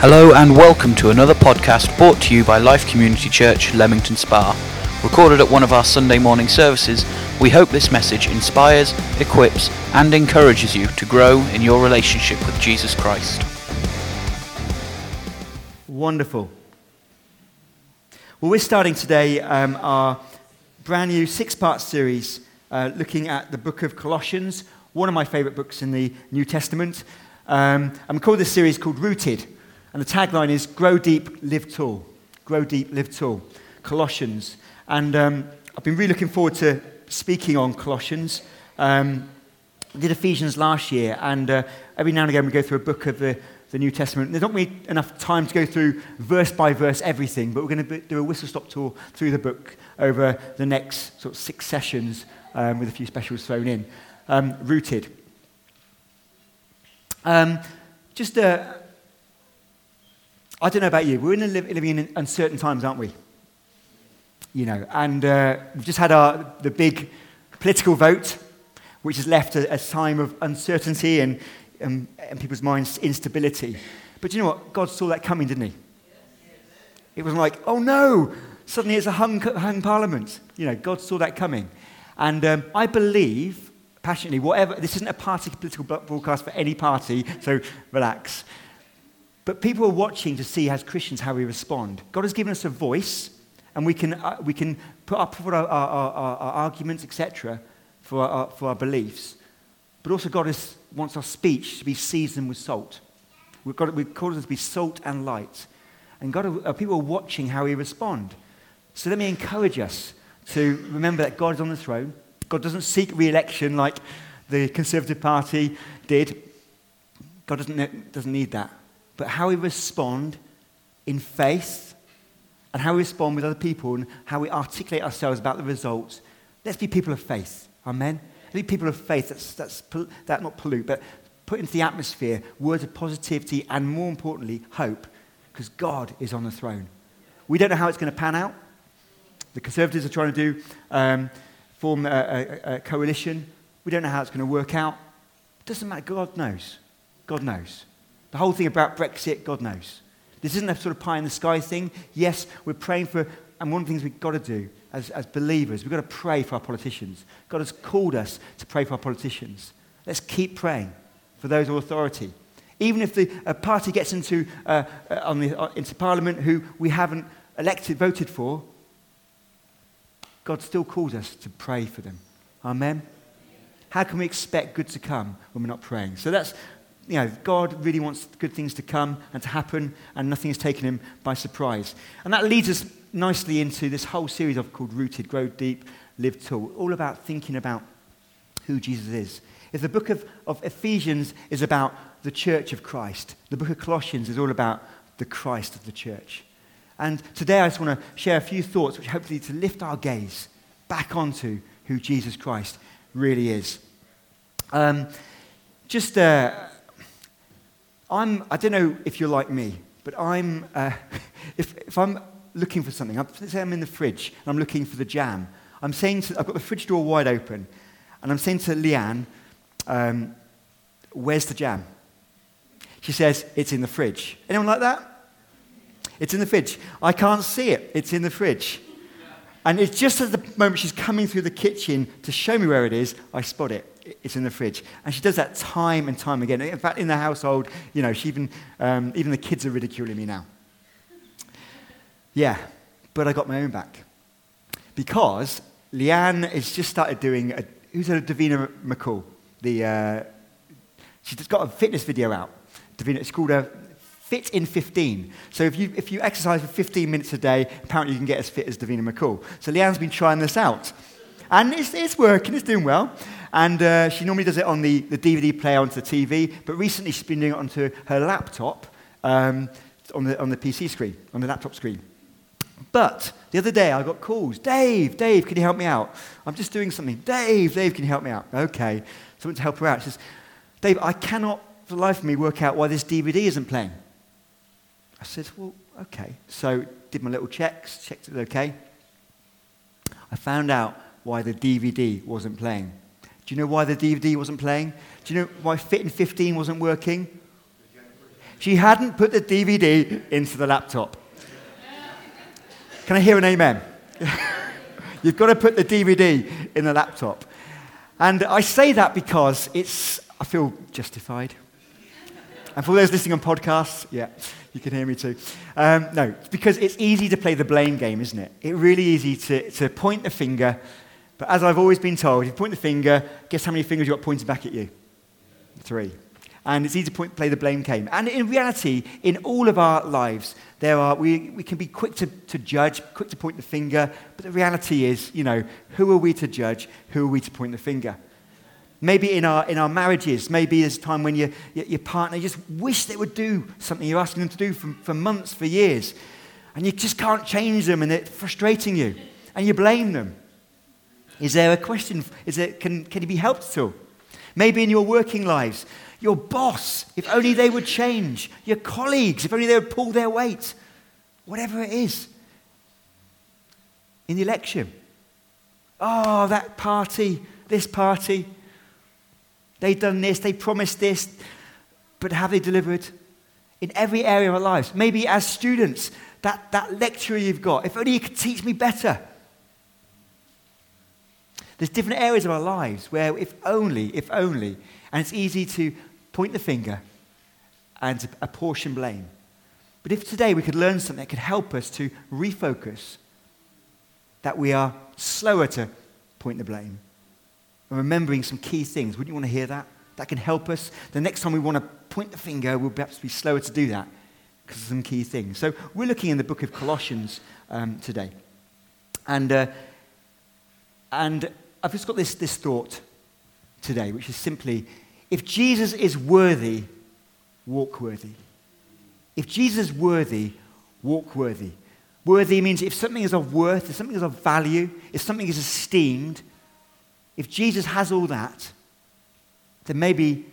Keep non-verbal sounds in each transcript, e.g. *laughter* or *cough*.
Hello and welcome to another podcast brought to you by Life Community Church, Leamington Spa. Recorded at one of our Sunday morning services, we hope this message inspires, equips, and encourages you to grow in your relationship with Jesus Christ. Wonderful. Well, we're starting today um, our brand new six part series uh, looking at the book of Colossians, one of my favorite books in the New Testament. Um, I'm calling this series called Rooted, and the tagline is Grow Deep, Live Tall. Grow Deep, Live Tall. Colossians. And um, I've been really looking forward to speaking on Colossians. Um, I did Ephesians last year, and uh, every now and again we go through a book of the, the New Testament. There's not really enough time to go through verse by verse everything, but we're going to do a whistle stop tour through the book over the next sort of six sessions um, with a few specials thrown in. Um, rooted. Um, just, uh, I don't know about you, we're in a li- living in uncertain times, aren't we? You know, and uh, we've just had our, the big political vote, which has left a, a time of uncertainty and, um, and people's minds instability. But you know what? God saw that coming, didn't he? It wasn't like, oh no, suddenly it's a hung, hung parliament. You know, God saw that coming. And um, I believe passionately, whatever, this isn't a party political broadcast for any party, so relax. But people are watching to see, as Christians, how we respond. God has given us a voice, and we can, uh, we can put up our, our, our, our arguments, etc., for our, for our beliefs. But also, God is, wants our speech to be seasoned with salt. We've, got, we've called us to be salt and light. And God, uh, people are watching how we respond. So let me encourage us to remember that God is on the throne. God doesn't seek re election like the Conservative Party did. God doesn't, doesn't need that. But how we respond in faith and how we respond with other people and how we articulate ourselves about the results, let's be people of faith. Amen? Let's be people of faith. That's, that's that not pollute, but put into the atmosphere words of positivity and, more importantly, hope, because God is on the throne. We don't know how it's going to pan out. The Conservatives are trying to do um, form a, a, a coalition. We don't know how it's going to work out. It doesn't matter. God knows. God knows. The whole thing about Brexit, God knows. This isn't a sort of pie in the sky thing. Yes, we're praying for, and one of the things we've got to do as, as believers, we've got to pray for our politicians. God has called us to pray for our politicians. Let's keep praying for those with authority. Even if the a party gets into, uh, uh, on the, uh, into parliament who we haven't elected, voted for, God still calls us to pray for them. Amen? How can we expect good to come when we're not praying? So that's, you know, God really wants good things to come and to happen, and nothing has taken him by surprise. And that leads us nicely into this whole series I've called Rooted, Grow Deep, Live Tall, all about thinking about who Jesus is. If the book of, of Ephesians is about the church of Christ, the book of Colossians is all about the Christ of the church. And today I just want to share a few thoughts which hopefully to lift our gaze back onto who Jesus Christ really is. Um, just, uh, I'm, I don't know if you're like me, but I'm, uh, *laughs* if, if I'm looking for something, let's say I'm in the fridge and I'm looking for the jam. I'm saying to, I've got the fridge door wide open, and I'm saying to Leanne, um, where's the jam? She says, it's in the fridge. Anyone like that? It's in the fridge. I can't see it. It's in the fridge. And it's just at the moment she's coming through the kitchen to show me where it is, I spot it. It's in the fridge. And she does that time and time again. In fact, in the household, you know, she even, um, even the kids are ridiculing me now. Yeah, but I got my own back. Because Leanne has just started doing, a, who's a Davina McCall? The, uh, she's got a fitness video out. Davina, it's called a Fit in 15. So if you, if you exercise for 15 minutes a day, apparently you can get as fit as Davina McCall. So Leanne's been trying this out. And it's, it's working, it's doing well. And uh, she normally does it on the, the DVD player onto the TV, but recently she's been doing it onto her laptop um, on, the, on the PC screen, on the laptop screen. But the other day I got calls. Dave, Dave, can you help me out? I'm just doing something. Dave, Dave, can you help me out? Okay. So I went to help her out. She says, Dave, I cannot for the life of me work out why this DVD isn't playing. I said, well, okay. So did my little checks, checked it okay. I found out why the DVD wasn't playing. Do you know why the DVD wasn't playing? Do you know why Fit in 15 wasn't working? She hadn't put the DVD into the laptop. Can I hear an amen? *laughs* You've got to put the DVD in the laptop. And I say that because it's, I feel justified. And for those listening on podcasts, yeah, you can hear me too. Um, no, because it's easy to play the blame game, isn't it? It's really easy to, to point the finger. But as I've always been told, if you point the finger, guess how many fingers you've got pointing back at you? Three. And it's easy to point, play the blame game. And in reality, in all of our lives, there are, we, we can be quick to, to judge, quick to point the finger. But the reality is, you know, who are we to judge? Who are we to point the finger? Maybe in our, in our marriages, maybe there's a time when you, your partner just wish they would do something you're asking them to do for, for months, for years. And you just can't change them and it's frustrating you. And you blame them. Is there a question? Is it, can, can you be helped at all? Maybe in your working lives, your boss, if only they would change. Your colleagues, if only they would pull their weight. Whatever it is. In the election. Oh, that party, this party. They've done this, they promised this, but have they delivered? In every area of our lives. Maybe as students, that, that lecturer you've got, if only you could teach me better. There's different areas of our lives where, if only, if only, and it's easy to point the finger and apportion blame. But if today we could learn something that could help us to refocus, that we are slower to point the blame, and remembering some key things. Wouldn't you want to hear that? That can help us. The next time we want to point the finger, we'll perhaps be slower to do that because of some key things. So we're looking in the book of Colossians um, today. And, uh, and I've just got this, this thought today, which is simply if Jesus is worthy, walk worthy. If Jesus is worthy, walk worthy. Worthy means if something is of worth, if something is of value, if something is esteemed, if Jesus has all that, then maybe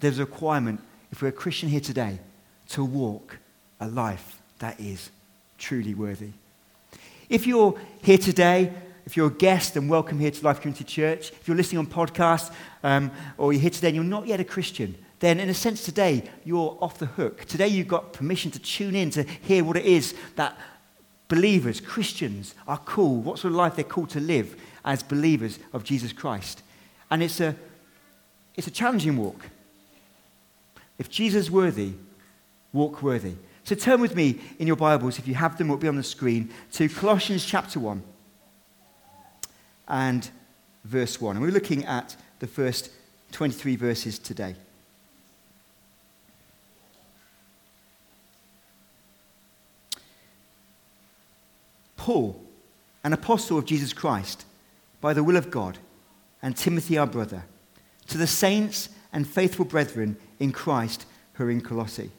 there's a requirement, if we're a Christian here today, to walk a life that is truly worthy. If you're here today, if you're a guest and welcome here to Life Community Church, if you're listening on podcast um, or you're here today and you're not yet a Christian, then in a sense today you're off the hook. Today you've got permission to tune in to hear what it is that believers, Christians, are called, what sort of life they're called to live as believers of Jesus Christ. And it's a, it's a challenging walk. If Jesus worthy, walk worthy. So turn with me in your Bibles, if you have them, it will be on the screen, to Colossians chapter 1 and verse 1. And we're looking at the first 23 verses today. Paul, an apostle of Jesus Christ, by the will of God, and Timothy our brother, to the saints and faithful brethren in Christ who are in Colossae.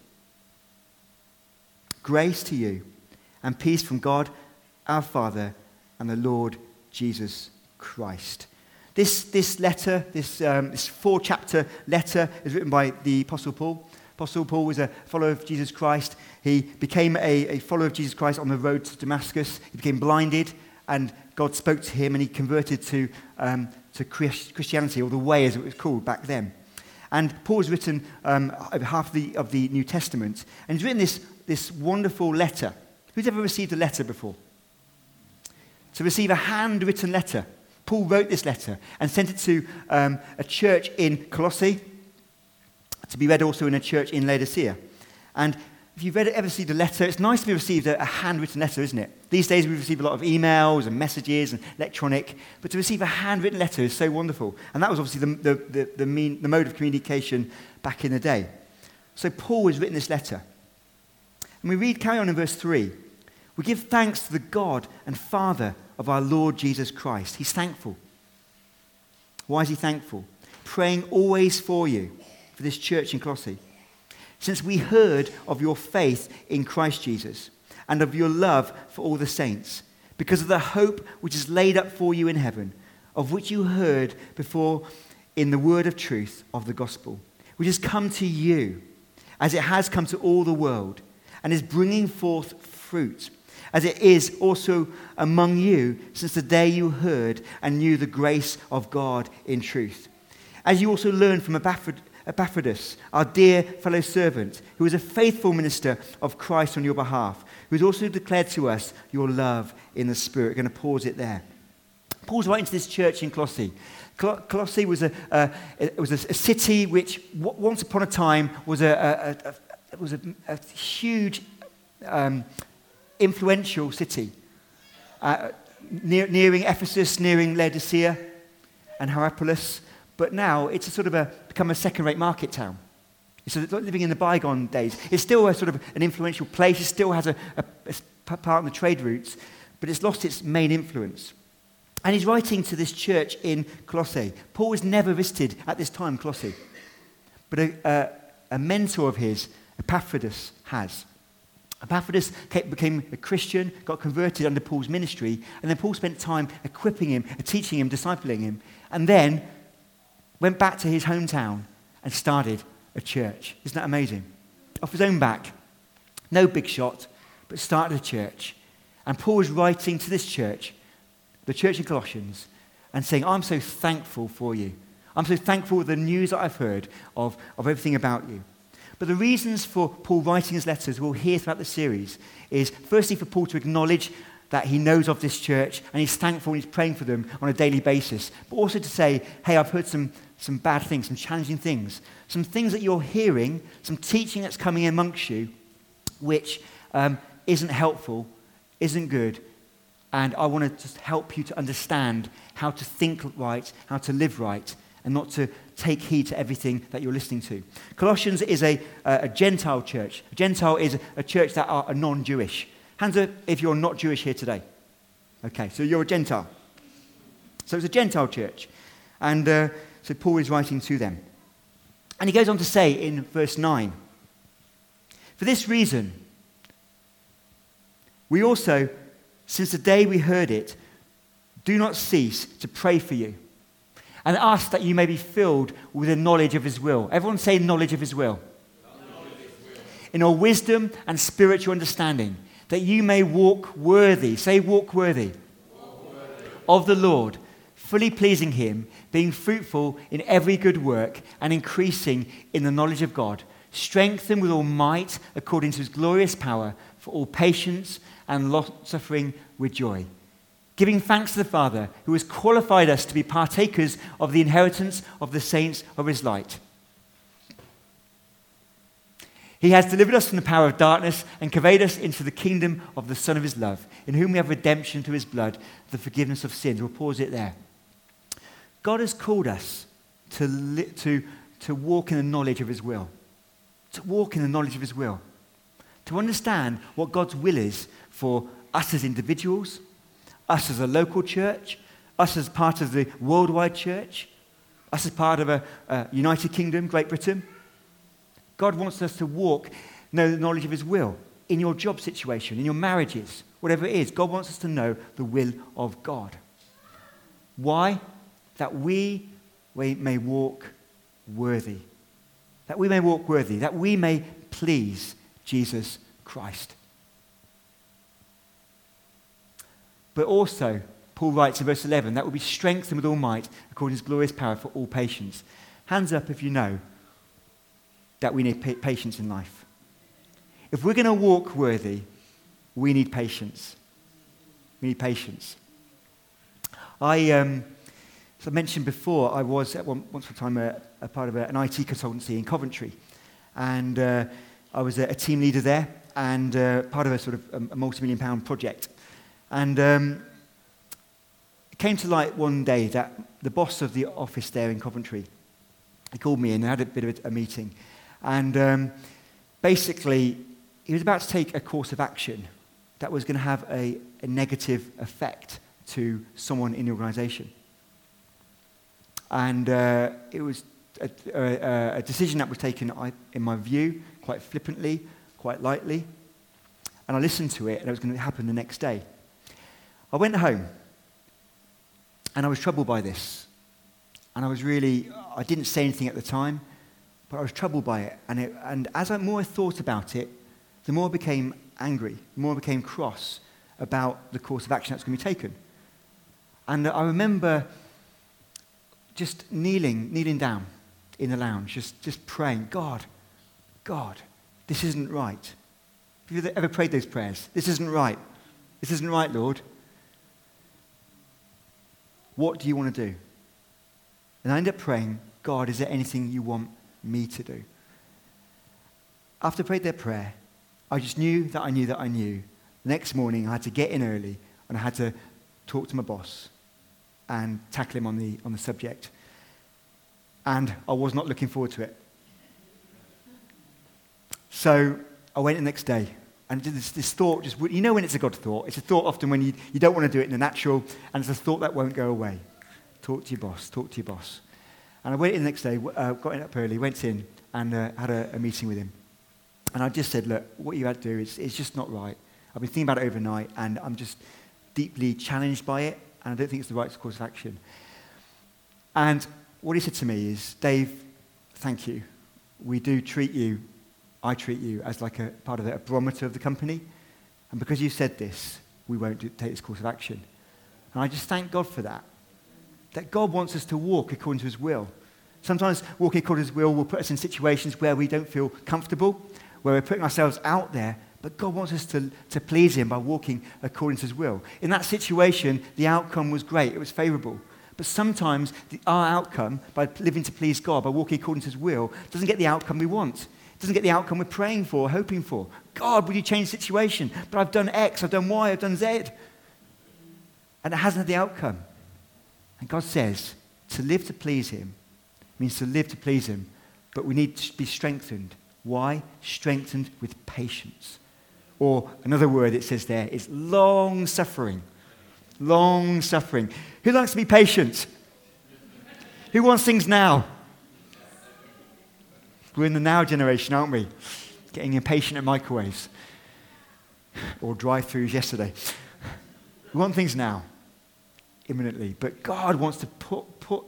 Grace to you and peace from God our Father and the Lord Jesus Christ. This, this letter, this, um, this four chapter letter, is written by the Apostle Paul. Apostle Paul was a follower of Jesus Christ. He became a, a follower of Jesus Christ on the road to Damascus. He became blinded and God spoke to him and he converted to, um, to Christianity, or the way as it was called back then. And Paul's written um, half of the, of the New Testament, and he's written this, this wonderful letter. Who's ever received a letter before? To receive a handwritten letter. Paul wrote this letter and sent it to um, a church in Colossae, to be read also in a church in Laodicea. And if you've read, ever received a letter, it's nice to be received a, a handwritten letter, isn't it? These days we receive a lot of emails and messages and electronic, but to receive a handwritten letter is so wonderful. And that was obviously the, the, the, the, mean, the mode of communication back in the day. So Paul has written this letter. And we read, carry on in verse 3. We give thanks to the God and Father of our Lord Jesus Christ. He's thankful. Why is he thankful? Praying always for you, for this church in Colossae since we heard of your faith in Christ Jesus and of your love for all the saints, because of the hope which is laid up for you in heaven, of which you heard before in the word of truth of the gospel, which has come to you, as it has come to all the world, and is bringing forth fruit, as it is also among you since the day you heard and knew the grace of God in truth. As you also learned from Epaphroditus, our dear fellow servant, who is a faithful minister of Christ on your behalf, who has also declared to us your love in the Spirit. We're going to pause it there. Paul's writing to this church in Colossae. Colossae was a, uh, was a, a, city which, once upon a time, was a, a was a, huge, um, influential city. Uh, near, nearing Ephesus, nearing Laodicea and Hierapolis. But now it's a sort of a, become a second-rate market town. So it's living in the bygone days. It's still a sort of an influential place. It still has a, a, a part in the trade routes, but it's lost its main influence. And he's writing to this church in Colossae. Paul was never visited at this time, Colossae. But a, a, a mentor of his, Epaphroditus, has. Epaphroditus became a Christian, got converted under Paul's ministry, and then Paul spent time equipping him, teaching him, discipling him, and then went back to his hometown and started a church. Isn't that amazing? Off his own back. No big shot, but started a church. And Paul was writing to this church, the church in Colossians, and saying, I'm so thankful for you. I'm so thankful for the news that I've heard of, of everything about you. But the reasons for Paul writing his letters, we'll hear throughout the series, is firstly for Paul to acknowledge that he knows of this church and he's thankful and he's praying for them on a daily basis, but also to say, hey, I've heard some, some bad things, some challenging things, some things that you're hearing, some teaching that's coming amongst you, which um, isn't helpful, isn't good, and I want to just help you to understand how to think right, how to live right, and not to take heed to everything that you're listening to. Colossians is a, a Gentile church. A Gentile is a church that are non Jewish. Hands up if you're not Jewish here today. Okay, so you're a Gentile. So it's a Gentile church. And uh, so Paul is writing to them. And he goes on to say in verse 9 For this reason, we also, since the day we heard it, do not cease to pray for you and ask that you may be filled with the knowledge of his will. Everyone say knowledge of his will. In all wisdom and spiritual understanding, that you may walk worthy. Say, walk worthy. Walk worthy. Of the Lord, fully pleasing him, being fruitful in every good work, and increasing in the knowledge of God, strengthened with all might according to his glorious power, for all patience and long suffering with joy giving thanks to the Father who has qualified us to be partakers of the inheritance of the saints of his light. He has delivered us from the power of darkness and conveyed us into the kingdom of the Son of his love, in whom we have redemption through his blood, the forgiveness of sins. We'll pause it there. God has called us to, li- to, to walk in the knowledge of his will, to walk in the knowledge of his will, to understand what God's will is for us as individuals, us as a local church, us as part of the worldwide church, us as part of a, a United Kingdom, Great Britain. God wants us to walk, know the knowledge of His will in your job situation, in your marriages, whatever it is. God wants us to know the will of God. Why? That we, we may walk worthy. That we may walk worthy. That we may please Jesus Christ. But also, Paul writes in verse 11, that will be strengthened with all might according to his glorious power for all patience. Hands up if you know that we need patience in life. If we're going to walk worthy, we need patience. We need patience. I, um, as I mentioned before, I was at one, once upon a time a, a part of a, an IT consultancy in Coventry. And uh, I was a, a, team leader there and uh, part of a sort of a, a multi million pound project. And um, it came to light one day that the boss of the office there in Coventry, he called me in and had a bit of a, meeting. And um, basically, he was about to take a course of action that was going to have a, a negative effect to someone in the organization. And uh, it was a, a, a, decision that was taken, in my view, quite flippantly, quite lightly. And I listened to it, and it was going to happen the next day. I went home and I was troubled by this. And I was really, I didn't say anything at the time, but I was troubled by it. And, it, and as I more thought about it, the more I became angry, the more I became cross about the course of action that's going to be taken. And I remember just kneeling, kneeling down in the lounge, just, just praying, God, God, this isn't right. Have you ever prayed those prayers? This isn't right. This isn't right, Lord. What do you want to do? And I end up praying, God, is there anything you want me to do? After I prayed that prayer, I just knew that I knew that I knew. The next morning, I had to get in early and I had to talk to my boss and tackle him on the, on the subject. And I was not looking forward to it. So I went the next day and this, this thought just, you know when it's a God thought? It's a thought often when you, you don't want to do it in the natural, and it's a thought that won't go away. Talk to your boss, talk to your boss. And I went in the next day, uh, got in up early, went in and uh, had a, a, meeting with him. And I just said, look, what you had to do is it's just not right. I've been thinking about it overnight, and I'm just deeply challenged by it, and I don't think it's the right course of action. And what he said to me is, Dave, thank you. We do treat you I treat you as like a part of the barometer of the company. And because you said this, we won't do, take this course of action. And I just thank God for that. That God wants us to walk according to his will. Sometimes walking according to his will will put us in situations where we don't feel comfortable, where we're putting ourselves out there, but God wants us to, to please him by walking according to his will. In that situation, the outcome was great, it was favorable. But sometimes the, our outcome, by living to please God, by walking according to his will, doesn't get the outcome we want doesn't get the outcome we're praying for, hoping for. God, would you change the situation? But I've done X, I've done Y, I've done Z. And it hasn't had the outcome. And God says to live to please Him means to live to please Him, but we need to be strengthened. Why? Strengthened with patience. Or another word it says there is long suffering. Long suffering. Who likes to be patient? Who wants things now? We're in the now generation, aren't we? Getting impatient at microwaves or drive throughs yesterday. We want things now, imminently. But God wants to put, put,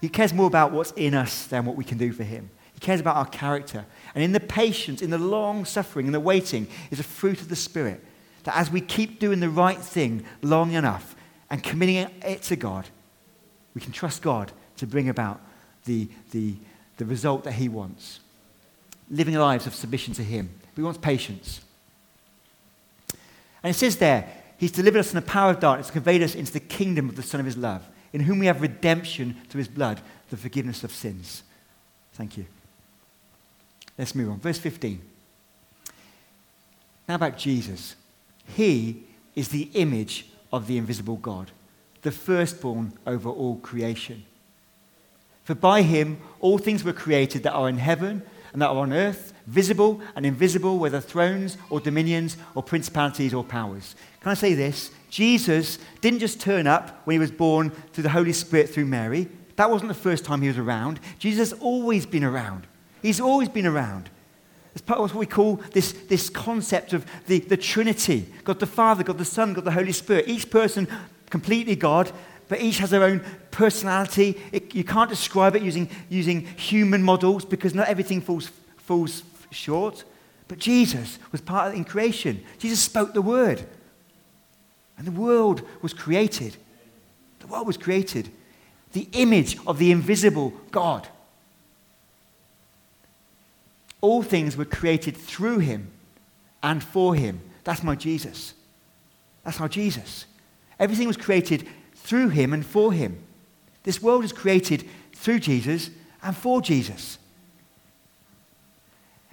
He cares more about what's in us than what we can do for Him. He cares about our character. And in the patience, in the long suffering, in the waiting, is a fruit of the Spirit. That as we keep doing the right thing long enough and committing it to God, we can trust God to bring about the, the, the result that He wants. Living lives of submission to Him. He wants patience. And it says there, He's delivered us from the power of darkness, conveyed us into the kingdom of the Son of His love, in whom we have redemption through His blood, the forgiveness of sins. Thank you. Let's move on. Verse 15. Now about Jesus. He is the image of the invisible God, the firstborn over all creation. For by him all things were created that are in heaven and that are on earth, visible and invisible, whether thrones or dominions or principalities or powers. Can I say this? Jesus didn't just turn up when he was born through the Holy Spirit through Mary. That wasn't the first time he was around. Jesus has always been around. He's always been around. It's part of what we call this, this concept of the, the Trinity God the Father, God the Son, God the Holy Spirit. Each person completely God, but each has their own personality. It, you can't describe it using, using human models because not everything falls, falls short. But Jesus was part of in creation. Jesus spoke the word. And the world was created. The world was created. The image of the invisible God. All things were created through him and for him. That's my Jesus. That's our Jesus. Everything was created through him and for him. This world is created through Jesus and for Jesus.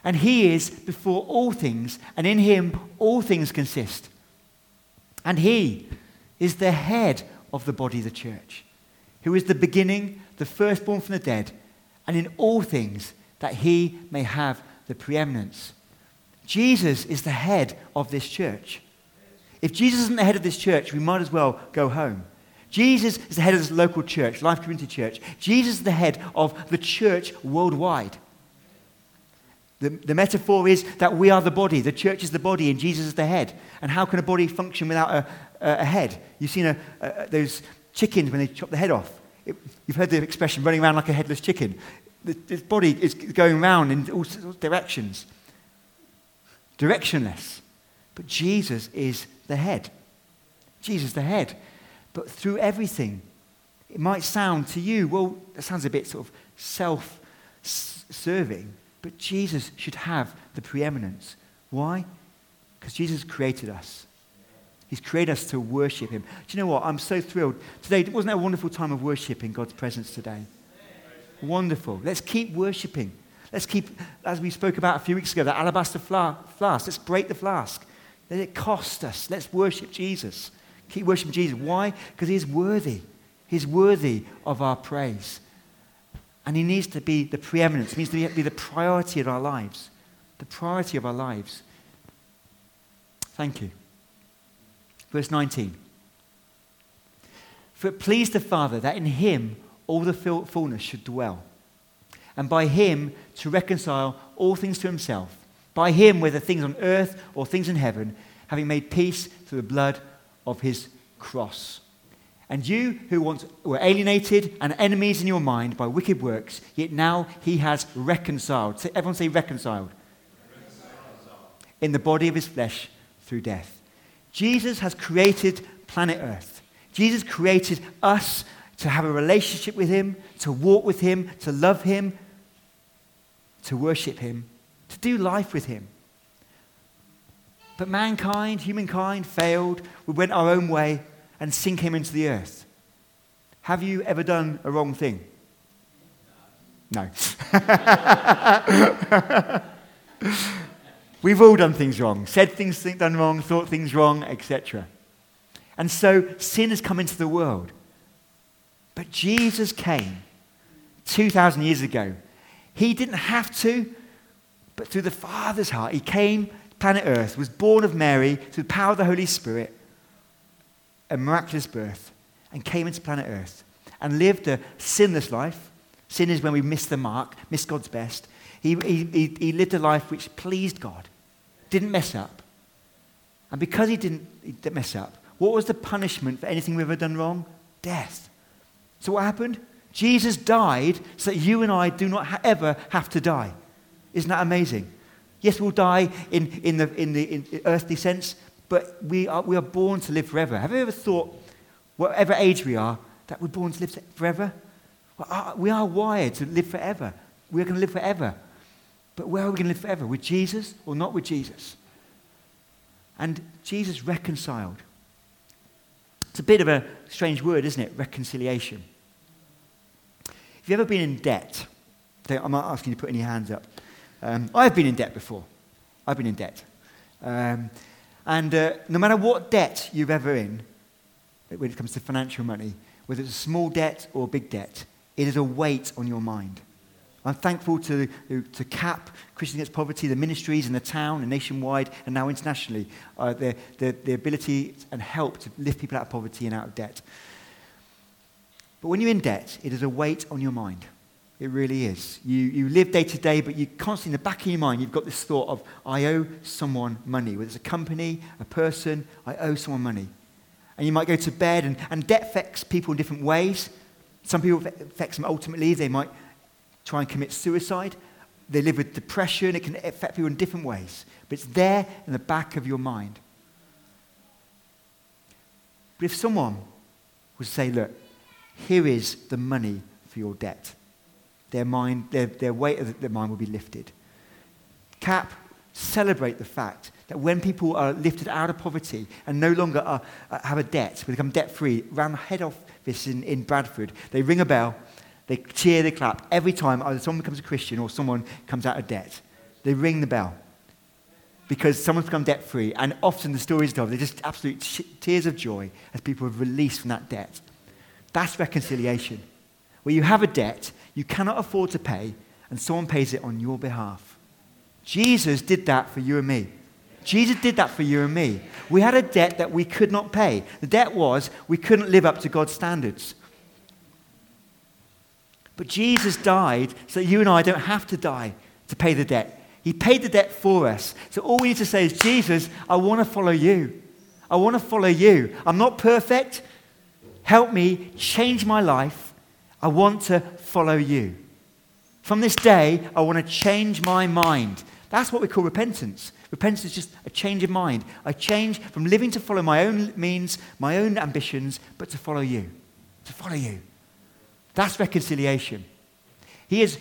And he is before all things, and in him all things consist. And he is the head of the body, the church, who is the beginning, the firstborn from the dead, and in all things that he may have the preeminence. Jesus is the head of this church. If Jesus isn't the head of this church, we might as well go home. Jesus is the head of this local church, Life Community Church. Jesus is the head of the church worldwide. The, the metaphor is that we are the body, the church is the body, and Jesus is the head. And how can a body function without a, a, a head? You've seen a, a, those chickens when they chop the head off. It, you've heard the expression running around like a headless chicken. The, the body is going around in all directions, directionless. But Jesus is the head. Jesus the head but through everything. It might sound to you, well, that sounds a bit sort of self serving, but Jesus should have the preeminence. Why? Because Jesus created us. He's created us to worship Him. Do you know what? I'm so thrilled. Today, wasn't that a wonderful time of worship in God's presence today? Wonderful. Let's keep worshiping. Let's keep, as we spoke about a few weeks ago, the alabaster flask. Let's break the flask. Let it cost us. Let's worship Jesus. Keep worshiping Jesus. Why? Because He's worthy. He's worthy of our praise. And He needs to be the preeminence, he needs to be the priority of our lives. The priority of our lives. Thank you. Verse 19. For it pleased the Father that in Him all the fullness should dwell, and by Him to reconcile all things to Himself. By Him, whether things on earth or things in heaven, having made peace through the blood of His cross. And you who once were alienated and enemies in your mind by wicked works, yet now he has reconciled. Everyone say reconciled. reconciled. In the body of his flesh through death. Jesus has created planet Earth. Jesus created us to have a relationship with him, to walk with him, to love him, to worship him, to do life with him. But mankind, humankind, failed. We went our own way and sink him into the earth. Have you ever done a wrong thing? No. *laughs* We've all done things wrong, said things done wrong, thought things wrong, etc. And so sin has come into the world. But Jesus came 2,000 years ago. He didn't have to, but through the Father's heart, He came, planet Earth, was born of Mary through the power of the Holy Spirit, a miraculous birth and came into planet Earth and lived a sinless life. Sin is when we miss the mark, miss God's best. He, he, he lived a life which pleased God, didn't mess up. And because he didn't, mess up, what was the punishment for anything we've ever done wrong? Death. So what happened? Jesus died so that you and I do not ha- ever have to die. Isn't that amazing? Yes, we'll die in, in the, in the in earthly sense, but we are, we are born to live forever. Have you ever thought, whatever age we are, that we're born to live forever? Well, uh, we are wired to live forever. We're going to live forever. But where are we going to live forever? With Jesus or not with Jesus? And Jesus reconciled. It's a bit of a strange word, isn't it? Reconciliation. Have you ever been in debt? I'm not asking you to put any hands up. Um, I've been in debt before. I've been in debt. Um, and uh, no matter what debt you've ever in, when it comes to financial money, whether it's a small debt or a big debt, it is a weight on your mind. I'm thankful to, to CAP, Christians Against Poverty, the ministries in the town and nationwide and now internationally, uh, the, the, the ability and help to lift people out of poverty and out of debt. But when you're in debt, it is a weight on your mind. It really is. You, you live day to day, but you constantly, in the back of your mind, you've got this thought of, I owe someone money. Whether it's a company, a person, I owe someone money. And you might go to bed, and, and debt affects people in different ways. Some people affects them ultimately. They might try and commit suicide. They live with depression. It can affect people in different ways. But it's there in the back of your mind. But if someone would say, look, here is the money for your debt their, mind, their, their weight of their mind will be lifted. CAP celebrate the fact that when people are lifted out of poverty and no longer are, uh, have a debt, become debt free, the head office in, in Bradford, they ring a bell, they cheer, they clap every time either someone becomes a Christian or someone comes out of debt. They ring the bell because someone's become debt free, and often the stories told, they're just absolute tears of joy as people are released from that debt. That's reconciliation. Where you have a debt you cannot afford to pay, and someone pays it on your behalf. Jesus did that for you and me. Jesus did that for you and me. We had a debt that we could not pay. The debt was we couldn't live up to God's standards. But Jesus died so that you and I don't have to die to pay the debt. He paid the debt for us. So all we need to say is, Jesus, I want to follow you. I want to follow you. I'm not perfect. Help me change my life. I want to follow you. From this day, I want to change my mind. That's what we call repentance. Repentance is just a change of mind. I change from living to follow my own means, my own ambitions, but to follow you. To follow you. That's reconciliation. He, is,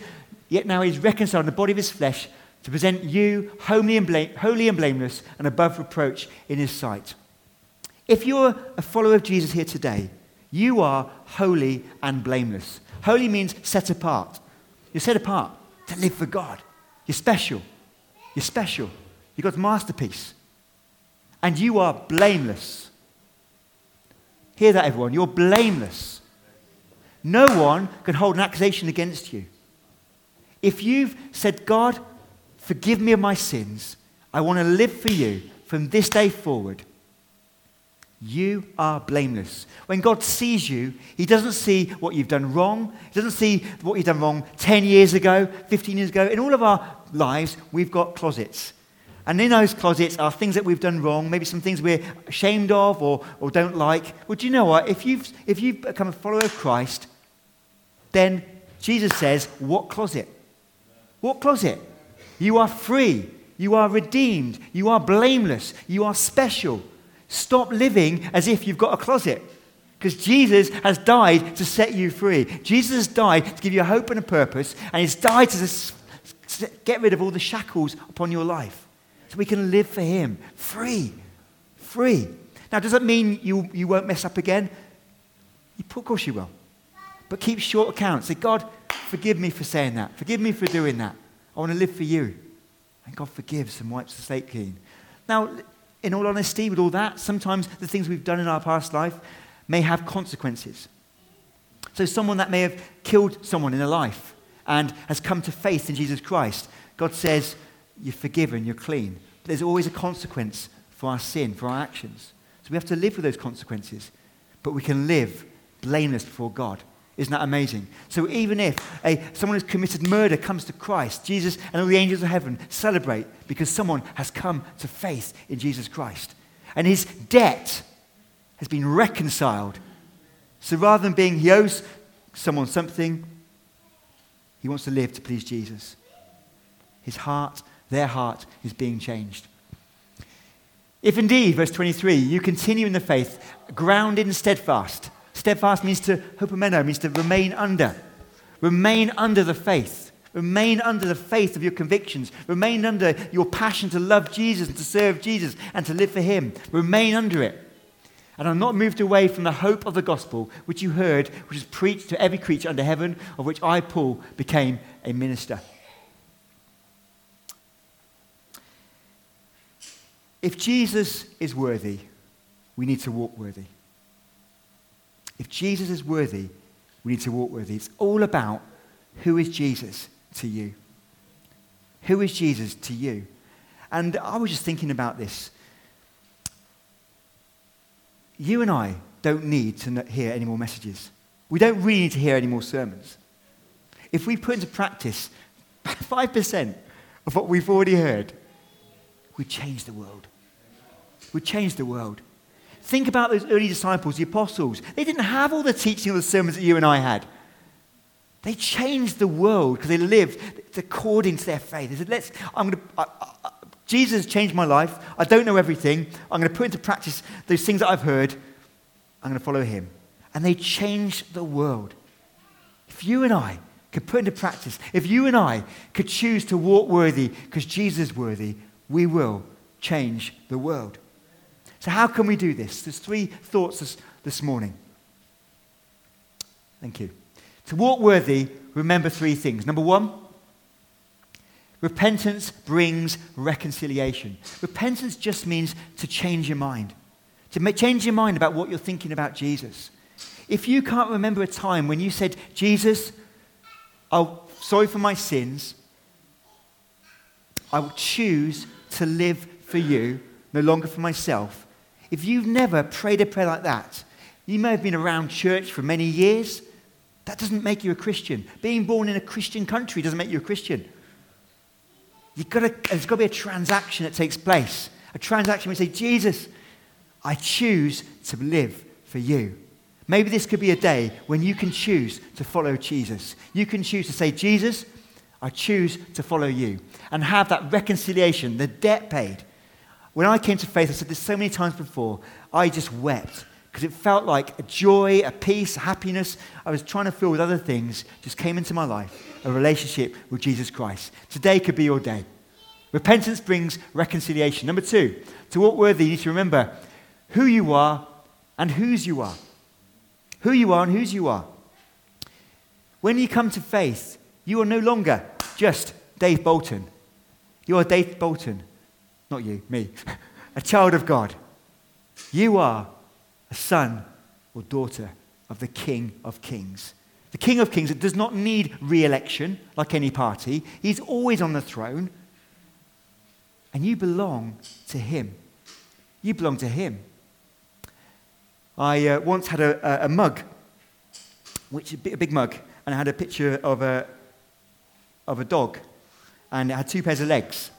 yet now he's reconciled in the body of his flesh to present you and, blame, holy and blameless and above reproach in his sight. If you're a follower of Jesus here today, you are holy and blameless. Holy means set apart. You're set apart to live for God. You're special. You're special. You're God's masterpiece. And you are blameless. Hear that, everyone. You're blameless. No one can hold an accusation against you. If you've said, God, forgive me of my sins, I want to live for you from this day forward, you are blameless. When God sees you, He doesn't see what you've done wrong. He doesn't see what you've done wrong 10 years ago, 15 years ago. In all of our lives, we've got closets. And in those closets are things that we've done wrong, maybe some things we're ashamed of or, or don't like. Well, do you know what? If you've, if you've become a follower of Christ, then Jesus says, What closet? What closet? You are free. You are redeemed. You are blameless. You are special. Stop living as if you've got a closet. Because Jesus has died to set you free. Jesus has died to give you a hope and a purpose, and He's died to get rid of all the shackles upon your life. So we can live for Him free. Free. Now, does that mean you, you won't mess up again? Of course you will. But keep short accounts. Say, God, forgive me for saying that. Forgive me for doing that. I want to live for you. And God forgives and wipes the slate clean. Now, in all honesty, with all that, sometimes the things we've done in our past life may have consequences. So, someone that may have killed someone in a life and has come to faith in Jesus Christ, God says, You're forgiven, you're clean. But there's always a consequence for our sin, for our actions. So, we have to live with those consequences. But we can live blameless before God. Isn't that amazing? So even if a, someone who's committed murder comes to Christ, Jesus and all the angels of heaven celebrate because someone has come to faith in Jesus Christ. And his debt has been reconciled. So rather than being he owes someone something, he wants to live to please Jesus. His heart, their heart, is being changed. If indeed, verse 23, you continue in the faith, grounded and steadfast, Steadfast means to hupomeno, means to remain under. Remain under the faith. Remain under the faith of your convictions. Remain under your passion to love Jesus and to serve Jesus and to live for Him. Remain under it. And I'm not moved away from the hope of the gospel, which you heard, which is preached to every creature under heaven, of which I, Paul, became a minister. If Jesus is worthy, we need to walk worthy. If Jesus is worthy, we need to walk worthy. It's all about who is Jesus to you? Who is Jesus to you? And I was just thinking about this. You and I don't need to hear any more messages. We don't really need to hear any more sermons. If we put into practice *laughs* 5% of what we've already heard, we change the world. We change the world. Think about those early disciples, the apostles. They didn't have all the teaching of the sermons that you and I had. They changed the world because they lived according to their faith. They said, Let's, I'm going to, Jesus changed my life. I don't know everything. I'm going to put into practice those things that I've heard. I'm going to follow him. And they changed the world. If you and I could put into practice, if you and I could choose to walk worthy because Jesus is worthy, we will change the world. So, how can we do this? There's three thoughts this, this morning. Thank you. To walk worthy, remember three things. Number one, repentance brings reconciliation. Repentance just means to change your mind, to change your mind about what you're thinking about Jesus. If you can't remember a time when you said, Jesus, I'm sorry for my sins, I will choose to live for you, no longer for myself, if you've never prayed a prayer like that, you may have been around church for many years. That doesn't make you a Christian. Being born in a Christian country doesn't make you a Christian. You've got to, there's got to be a transaction that takes place. A transaction where you say, Jesus, I choose to live for you. Maybe this could be a day when you can choose to follow Jesus. You can choose to say, Jesus, I choose to follow you. And have that reconciliation, the debt paid, when I came to faith, I said this so many times before, I just wept because it felt like a joy, a peace, a happiness I was trying to fill with other things just came into my life, a relationship with Jesus Christ. Today could be your day. Repentance brings reconciliation. Number two, to walk worthy, you need to remember who you are and whose you are. Who you are and whose you are. When you come to faith, you are no longer just Dave Bolton. You are Dave Bolton. Not you, me. a child of God. You are a son or daughter of the King of Kings. The King of Kings that does not need re election like any party, he's always on the throne. And you belong to him. You belong to him. I uh, once had a, a, a, mug, which is a big mug, and I had a picture of a, of a dog, and it had two pairs of legs.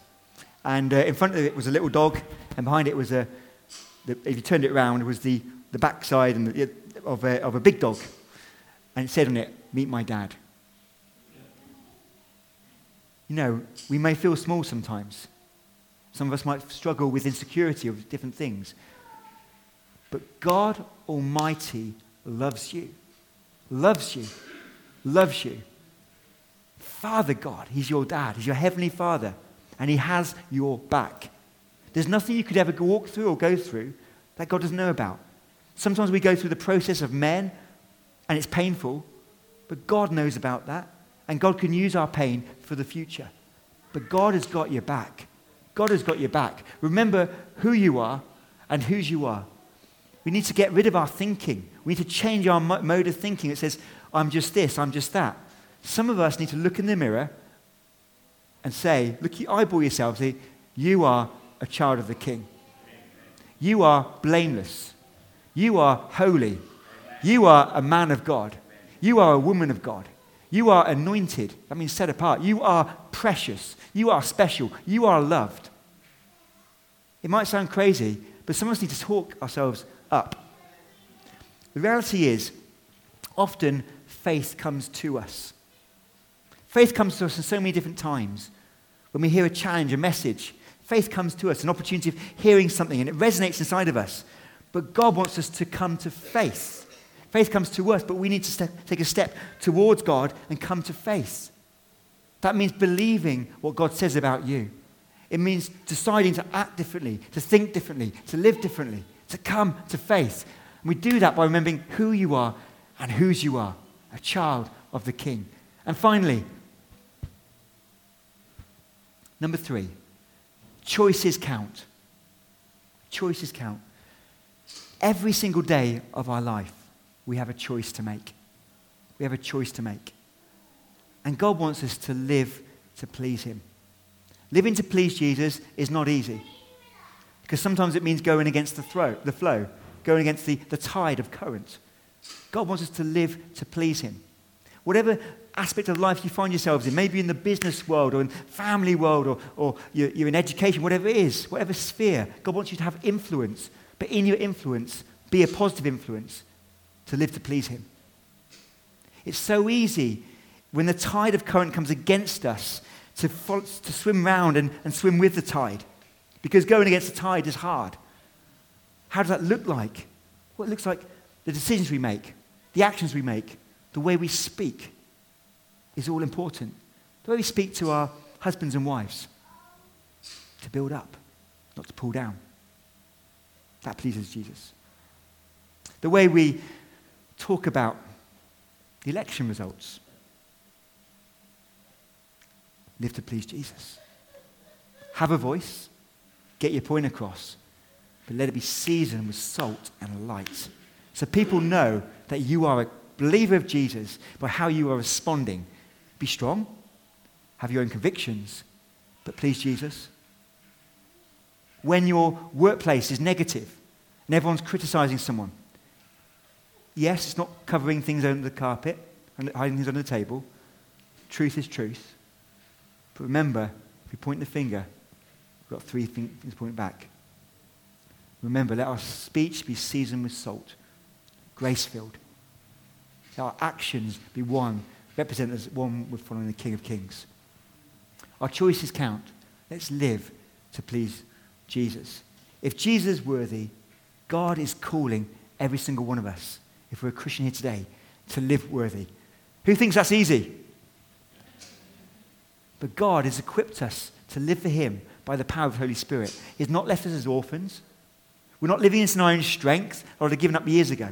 And uh, in front of it was a little dog, and behind it was a, the, if you turned it around, was the, the backside and the, of, a, of a big dog. And it said on it, Meet my dad. You know, we may feel small sometimes. Some of us might struggle with insecurity of different things. But God Almighty loves you, loves you, loves you. Father God, He's your dad, He's your heavenly Father, and He has your back. There's nothing you could ever walk through or go through that God doesn't know about. Sometimes we go through the process of men, and it's painful, but God knows about that, and God can use our pain for the future. But God has got your back. God has got your back. Remember who you are and whose you are. We need to get rid of our thinking. We need to change our mode of thinking. It says, I'm just this, I'm just that. Some of us need to look in the mirror and say, look, you eyeball yourself, say, you are a child of the King. You are blameless. You are holy. You are a man of God. You are a woman of God. You are anointed. That means set apart. You are precious. You are special. You are loved. It might sound crazy, but some of us need to talk ourselves up. The reality is, often faith comes to us. Faith comes to us in so many different times. When we hear a challenge, a message, faith comes to us, an opportunity of hearing something, and it resonates inside of us. But God wants us to come to faith. Faith comes to us, but we need to step, take a step towards God and come to faith. That means believing what God says about you. It means deciding to act differently, to think differently, to live differently, to come to faith. And we do that by remembering who you are and whose you are, a child of the King. And finally, number three, choices count. Choices count. Every single day of our life, we have a choice to make. We have a choice to make. And God wants us to live to please Him. Living to please Jesus is not easy because sometimes it means going against the, throw, the flow, going against the, the tide of current. God wants us to live to please Him. Whatever aspect of life you find yourselves in, maybe in the business world or in family world or, or you're, you're in education, whatever it is, whatever sphere, God wants you to have influence. But in your influence, be a positive influence to live to please Him. It's so easy when the tide of current comes against us to, follow, to swim round and, and swim with the tide because going against the tide is hard. How does that look like? Well, it looks like the decisions we make, the actions we make, the way we speak is all important. The way we speak to our husbands and wives to build up, not to pull down. That pleases Jesus. The way we talk about the election results. Live to please Jesus. Have a voice, get your point across, but let it be seasoned with salt and light. So people know that you are a believer of Jesus by how you are responding. Be strong, have your own convictions, but please Jesus. When your workplace is negative and everyone's criticizing someone, Yes, it's not covering things under the carpet and hiding things under the table. Truth is truth. But remember, if we point the finger, we've got three things pointing back. Remember, let our speech be seasoned with salt, grace filled. Let our actions be one, represent as one with following the King of Kings. Our choices count. Let's live to please Jesus. If Jesus is worthy, God is calling every single one of us, if we're a Christian here today, to live worthy. Who thinks that's easy? But God has equipped us to live for Him by the power of the Holy Spirit. He's not left us as orphans. We're not living in our own strength, or had given up years ago.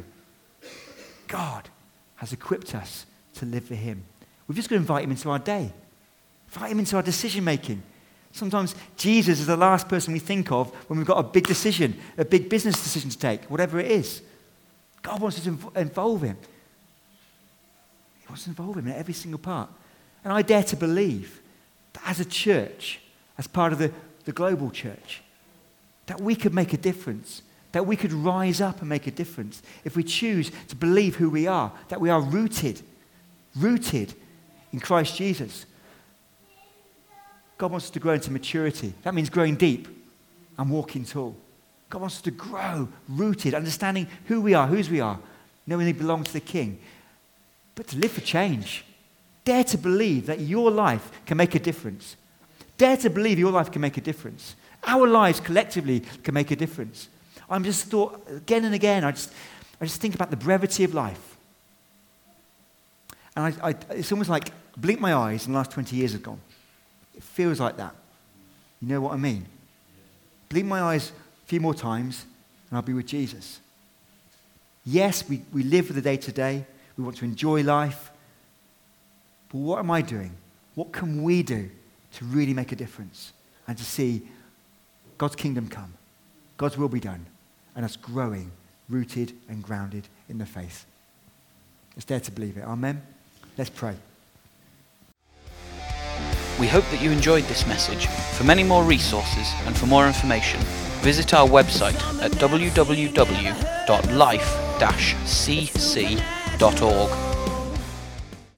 God has equipped us to live for Him. We've just got to invite Him into our day, invite Him into our decision making. Sometimes Jesus is the last person we think of when we've got a big decision, a big business decision to take, whatever it is. God wants us to involve Him. He wants to involve Him in every single part. And I dare to believe that as a church, as part of the, the global church, that we could make a difference, that we could rise up and make a difference if we choose to believe who we are, that we are rooted, rooted in Christ Jesus. God wants us to grow into maturity. That means growing deep and walking tall. God wants us to grow, rooted, understanding who we are, whose we are, knowing we belong to the King, but to live for change. Dare to believe that your life can make a difference. Dare to believe your life can make a difference. Our lives collectively can make a difference. I'm just thought again and again, I just, I just think about the brevity of life. And I, I, it's almost like blink my eyes and the last 20 years have gone. It feels like that. You know what I mean? Blink my eyes a few more times and I'll be with Jesus. Yes, we, we live for the day to day. We want to enjoy life. But what am I doing? What can we do to really make a difference and to see God's kingdom come, God's will be done, and us growing, rooted and grounded in the faith. It's there to believe it. Amen. Let's pray. We hope that you enjoyed this message. For many more resources and for more information, visit our website at www.life-cc.org